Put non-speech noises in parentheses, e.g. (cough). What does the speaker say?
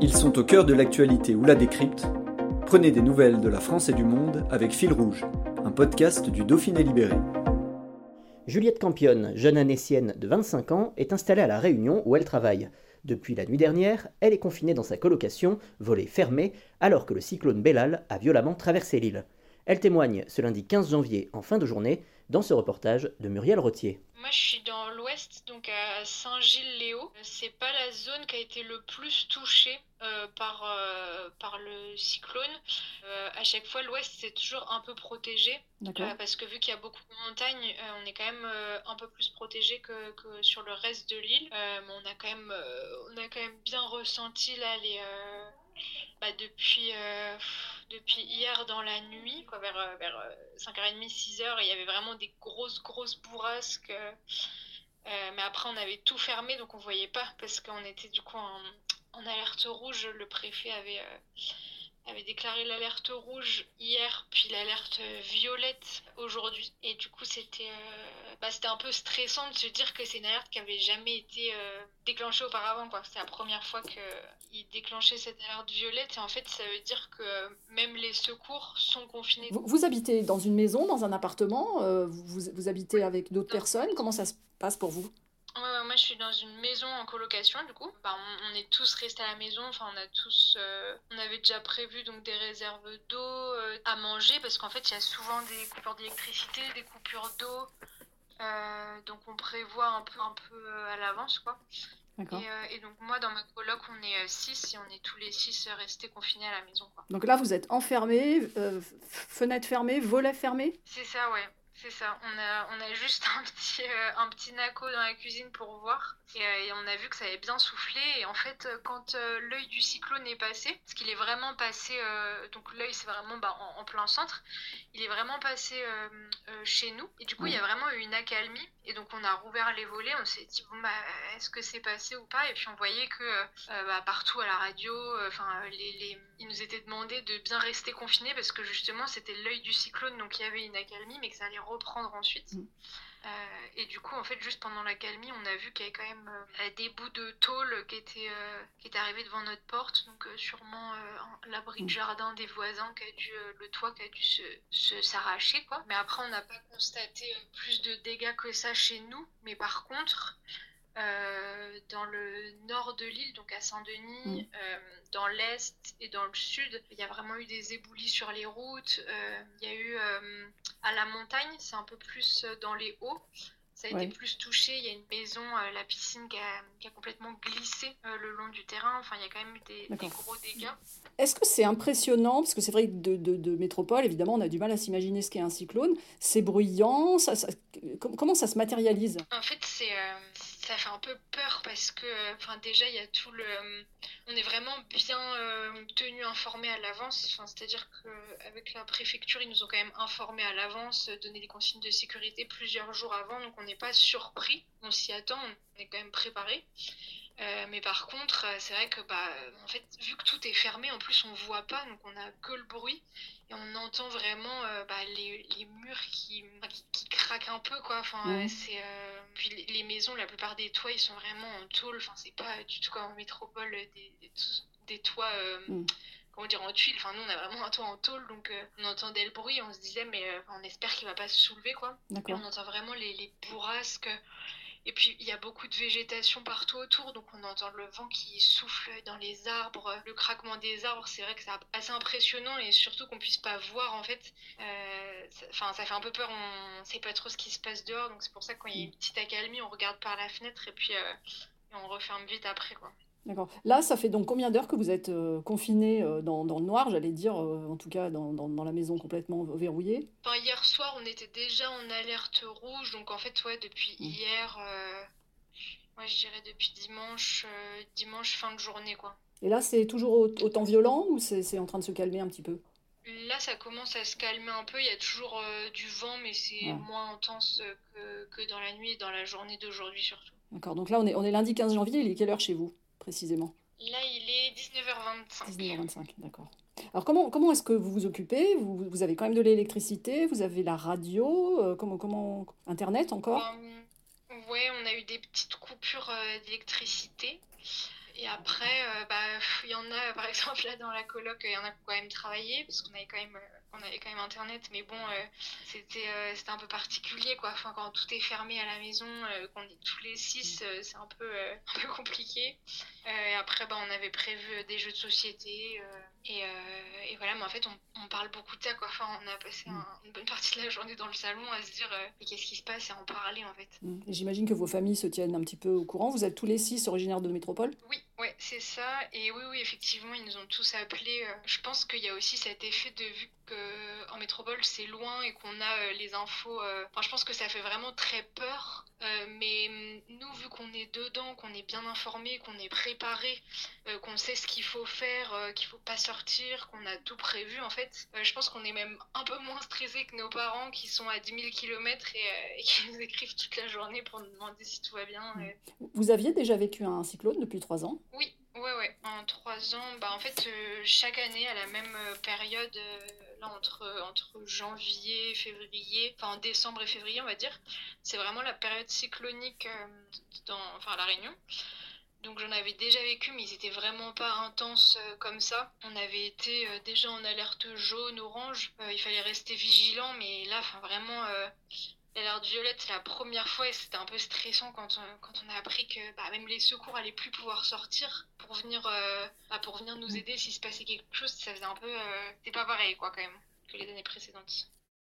Ils sont au cœur de l'actualité ou la décrypte. Prenez des nouvelles de la France et du monde avec Fil Rouge, un podcast du Dauphiné Libéré. Juliette Campion, jeune anécienne de 25 ans, est installée à La Réunion où elle travaille. Depuis la nuit dernière, elle est confinée dans sa colocation, volée fermée, alors que le cyclone Bellal a violemment traversé l'île. Elle témoigne ce lundi 15 janvier en fin de journée dans ce reportage de Muriel Rottier. Moi, je suis dans l'ouest, donc à Saint-Gilles-Léo. C'est pas la zone qui a été le plus touchée euh, par, euh, par cyclone. Euh, à chaque fois, l'ouest, c'est toujours un peu protégé. parce que vu qu'il y a beaucoup de montagnes, on est quand même un peu plus protégé que, que, sur le reste de l'île. on a, quand même, on a quand même bien ressenti là les. Bah, depuis depuis hier dans la nuit, quoi, vers, euh, vers 5h30, euh, 6h, il y avait vraiment des grosses, grosses bourrasques. Euh, mais après, on avait tout fermé, donc on voyait pas, parce qu'on était du coup en, en, alerte rouge. Le préfet avait avait déclaré l'alerte rouge hier, puis l'alerte violette aujourd'hui. Et du coup, c'était euh, bah, c'était un peu stressant de se dire que c'est une alerte qui avait jamais été euh, déclenchée auparavant. C'est la première fois qu'ils déclenchaient cette alerte violette. Et en fait, ça veut dire que même les secours sont confinés. Vous, habitez dans une maison, dans un appartement euh, vous, vous, habitez avec d'autres personnes Comment ça se passe pour vous? Je suis dans une maison en colocation du coup. Bah, on, est tous restés à la maison, enfin on a tous, euh, on avait déjà prévu donc des réserves d'eau euh, à manger parce qu'en fait il y a souvent des coupures d'électricité, des coupures d'eau, euh, donc on prévoit un peu, un peu à l'avance quoi. Et, et, donc moi dans ma coloc on est 6 et on est tous les 6 restés confinés à la maison quoi. Donc là vous êtes enfermés, fenêtre fermée, volet fermé C'est ça ouais. C'est ça, on a, on a juste (laughs) un petit, euh, un petit naco dans la cuisine pour voir. Euh, et, on a vu que ça avait bien soufflé. Et en fait, euh, quand l'œil du cyclone est passé, parce qu'il est vraiment passé, donc l'œil c'est vraiment bah, en, plein centre, il est vraiment passé chez nous. Et du coup, il y a vraiment eu une accalmie. Et donc, on a rouvert les volets. On s'est dit, bon, bah, est-ce que c'est passé ou pas? Et puis, on voyait que bah, partout à la radio, les, il nous était demandé de bien rester confinés parce que justement, c'était l'œil du cyclone. Donc, il y avait une accalmie, mais que ça allait reprendre ensuite. Mm. Euh, et du coup, en fait, juste pendant la calmie, on a vu qu'il y avait quand même euh, des bouts de tôle qui étaient, euh, qui étaient arrivés devant notre porte. Donc, sûrement l'abri de jardin des voisins, qui a dû, le toit qui a dû se, s'arracher. quoi. Mais après, on n'a pas constaté plus de dégâts que ça chez nous. Mais par contre, euh, dans le nord de l'île, donc à Saint-Denis, mm. euh, dans l'est et dans le sud, il y a vraiment eu des éboulis sur les routes. Euh, il y a eu à la montagne, c'est un peu plus dans les hauts. Ça a été plus touché. Il y a une maison, la piscine, qui a, complètement glissé le long du terrain. Enfin, il y a quand même eu des, gros dégâts. Est-ce que c'est impressionnant? Parce que c'est vrai que de, de, métropole, évidemment, on a du mal à s'imaginer ce qu'est un cyclone. C'est bruyant. Ça, comment ça se matérialise? En fait, c'est ça fait un peu peur parce que enfin déjà y a tout le on est vraiment bien euh, tenu informé à l'avance. C'est-à-dire qu'avec la préfecture ils nous ont quand même informé à l'avance donné des consignes de sécurité plusieurs jours avant. Donc on n'est pas surpris. On s'y attend. On est quand même préparé euh, mais par contre, c'est vrai que bah, en fait, vu que tout est fermé, en plus on voit pas, donc on a que le bruit et on entend vraiment euh, bah, les, les, murs qui, qui, craquent un peu quoi. Enfin, c'est euh, puis les, maisons, la plupart des toits, ils sont vraiment en tôle. Enfin, c'est pas du tout comme en métropole des, des, toits. Mm. Comment dire en tuiles, enfin nous on a vraiment un toit en tôle donc on entendait le bruit, on se disait mais on espère qu'il va pas se soulever quoi. Et on entend vraiment les, les bourrasques, et puis il y a beaucoup de végétation partout autour, donc on entend le vent qui souffle dans les arbres, le craquement des arbres. C'est vrai que c'est assez impressionnant et surtout qu'on puisse pas voir en fait. Euh, enfin, ça, fait un peu peur. On sait pas trop ce qui se passe dehors, donc c'est pour ça que quand il y a une petite accalmie, on regarde par la fenêtre et puis euh, on referme vite après quoi. D'accord. Là, ça fait donc combien d'heures que vous êtes euh, confiné euh, dans, dans le noir, j'allais dire, euh, en tout cas dans, dans- dans la maison complètement verrouillée? Enfin, hier soir, on était déjà en alerte rouge, donc en fait, ouais, depuis Mm. hier, euh, ouais, je dirais depuis dimanche, euh, dimanche fin de journée, quoi. Et là, c'est toujours au- autant violent ou c'est en train de se calmer un petit peu? Là, ça commence à se calmer un peu. Il y a toujours euh, du vent, mais c'est Ouais. moins intense que, que dans la nuit et dans la journée d'aujourd'hui surtout. D'accord. Donc là, on est, on est lundi 15 janvier. Il est quelle heure chez vous, précisément? Là, il est 19h25. 19h25, d'accord. Alors comment, comment est-ce que vous vous occupez? Vous, vous avez quand même de l'électricité, vous avez la radio, euh, comment, comment, Internet encore? Euh, ouais, on a eu des petites coupures euh, d'électricité. Et après, euh, bah, il y en a, par (laughs) exemple, là dans la coloc, il y en a qui ont quand même travaillé, parce qu'on avait quand même, on avait quand même Internet, mais bon, euh, c'était euh, c'était un peu particulier, quoi. Enfin, quand tout est fermé à la maison, euh, qu'on est tous les six, euh, c'est un peu, (laughs) un peu compliqué. Et après, bah, on avait prévu des jeux de société, et, et voilà, mais en fait, on, on parle beaucoup de ça, quoi. Enfin, on a passé un- une bonne partie de la journée dans le salon à se dire, mais qu'est-ce qui se passe, et à en parler, en fait. Mm. J'imagine que vos familles se tiennent un petit peu au courant. Vous êtes tous les six originaires de métropole? Oui, ouais, c'est ça. Et oui, oui, effectivement, ils nous ont tous appelés. Je pense qu'il y a aussi cet effet de vu qu'en métropole, c'est loin et qu'on a euh, les infos. euh, Enfin, je pense que ça fait vraiment très peur. Euh, mais hum, nous, vu qu'on est dedans, qu'on est bien informé, qu'on est préparé, euh, qu'on sait ce qu'il faut faire, euh, qu'il faut pas sortir, qu'on a tout prévu, en fait, euh, je pense qu'on est même un peu moins stressé que nos parents qui sont à 10 000 km et, euh, (laughs) et qui nous écrivent toute la journée pour nous demander si tout va bien. euh. Vous aviez déjà vécu un cyclone depuis trois ans? Oui, ouais, ouais. En trois ans, bah en fait, euh, chaque année à la même euh, période, euh, là entre, janvier, février, enfin en décembre et février, on va dire, c'est vraiment la période cyclonique euh, dans, La Réunion. Donc j'en avais déjà vécu, mais ils étaient vraiment pas intenses euh, comme ça. On avait été euh, déjà en alerte jaune, orange. Il fallait rester vigilant, mais là, enfin vraiment, euh, l'alerte violette, c'est la première fois et c'était un peu stressant quand on, quand on a appris que bah, même les secours allaient plus pouvoir sortir pour venir, euh, bah, pour venir nous aider s'il se passait quelque chose. Ça faisait un peu, euh, c'était pas pareil quoi quand même que les années précédentes.